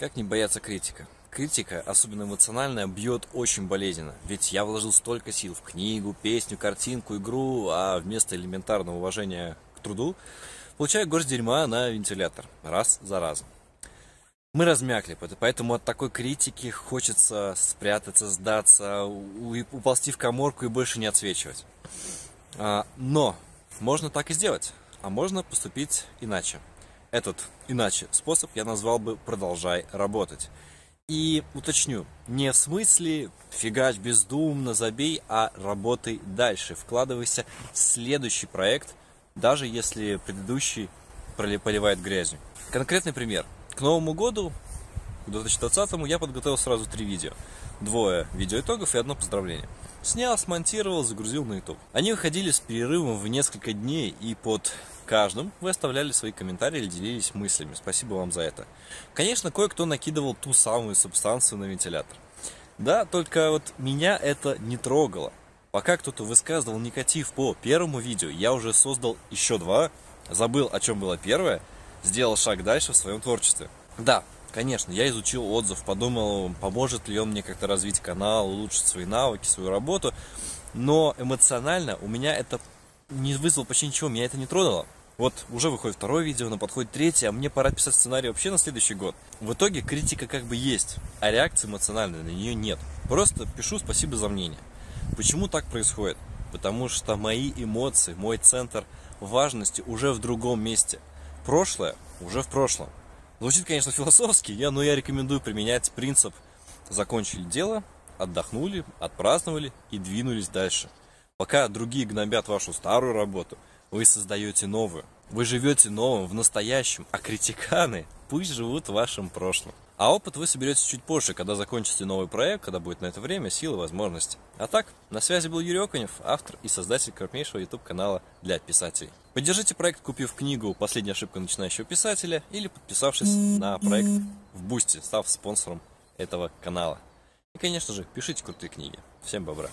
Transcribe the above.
Как не бояться критика? Критика, особенно эмоциональная, бьет очень болезненно. Ведь я вложил столько сил в книгу, песню, картинку, игру, а вместо элементарного уважения к труду получаю горсть дерьма на вентилятор. Раз за разом. Мы размякли, поэтому от такой критики хочется спрятаться, сдаться, уползти в коморку и больше не отсвечивать. А, но можно так и сделать, а можно поступить иначе. Этот иначе способ я назвал бы «продолжай работать». И уточню, не в смысле фигач бездумно, забей, а работай дальше, вкладывайся в следующий проект, даже если предыдущий поливает грязью. Конкретный пример. К Новому году, к 2020 я подготовил сразу три видео. Двое видеоитогов и одно поздравление. Снял, смонтировал, загрузил на YouTube. Они выходили с перерывом в несколько дней, и под каждым вы оставляли свои комментарии или делились мыслями. Спасибо вам за это. Конечно, кое-кто накидывал ту самую субстанцию на вентилятор. Да, только вот меня это не трогало. Пока кто-то высказывал негатив по первому видео, я уже создал еще два, забыл, о чем было первое, сделал шаг дальше в своем творчестве. Да, конечно, я изучил отзыв, подумал, поможет ли он мне как-то развить канал, улучшить свои навыки, свою работу, но эмоционально у меня это не вызвало почти ничего, меня это не тронуло. Вот уже выходит второе видео, на подходит третье, а мне пора писать сценарий вообще на следующий год. В итоге критика как бы есть, а реакции эмоциональной на нее нет. Просто пишу спасибо за мнение. Почему так происходит? Потому что мои эмоции, мой центр важности уже в другом месте. Прошлое уже в прошлом. Звучит, конечно, философски, я, но я рекомендую применять принцип «закончили дело, отдохнули, отпраздновали и двинулись дальше». Пока другие гнобят вашу старую работу – вы создаете новую. Вы живете новым, в настоящем, а критиканы пусть живут в вашем прошлом. А опыт вы соберете чуть позже, когда закончите новый проект, когда будет на это время, силы, возможности. А так, на связи был Юрий Окунев, автор и создатель крупнейшего YouTube-канала для писателей. Поддержите проект, купив книгу «Последняя ошибка начинающего писателя» или подписавшись на проект в Boosty, став спонсором этого канала. И, конечно же, пишите крутые книги. Всем бобра!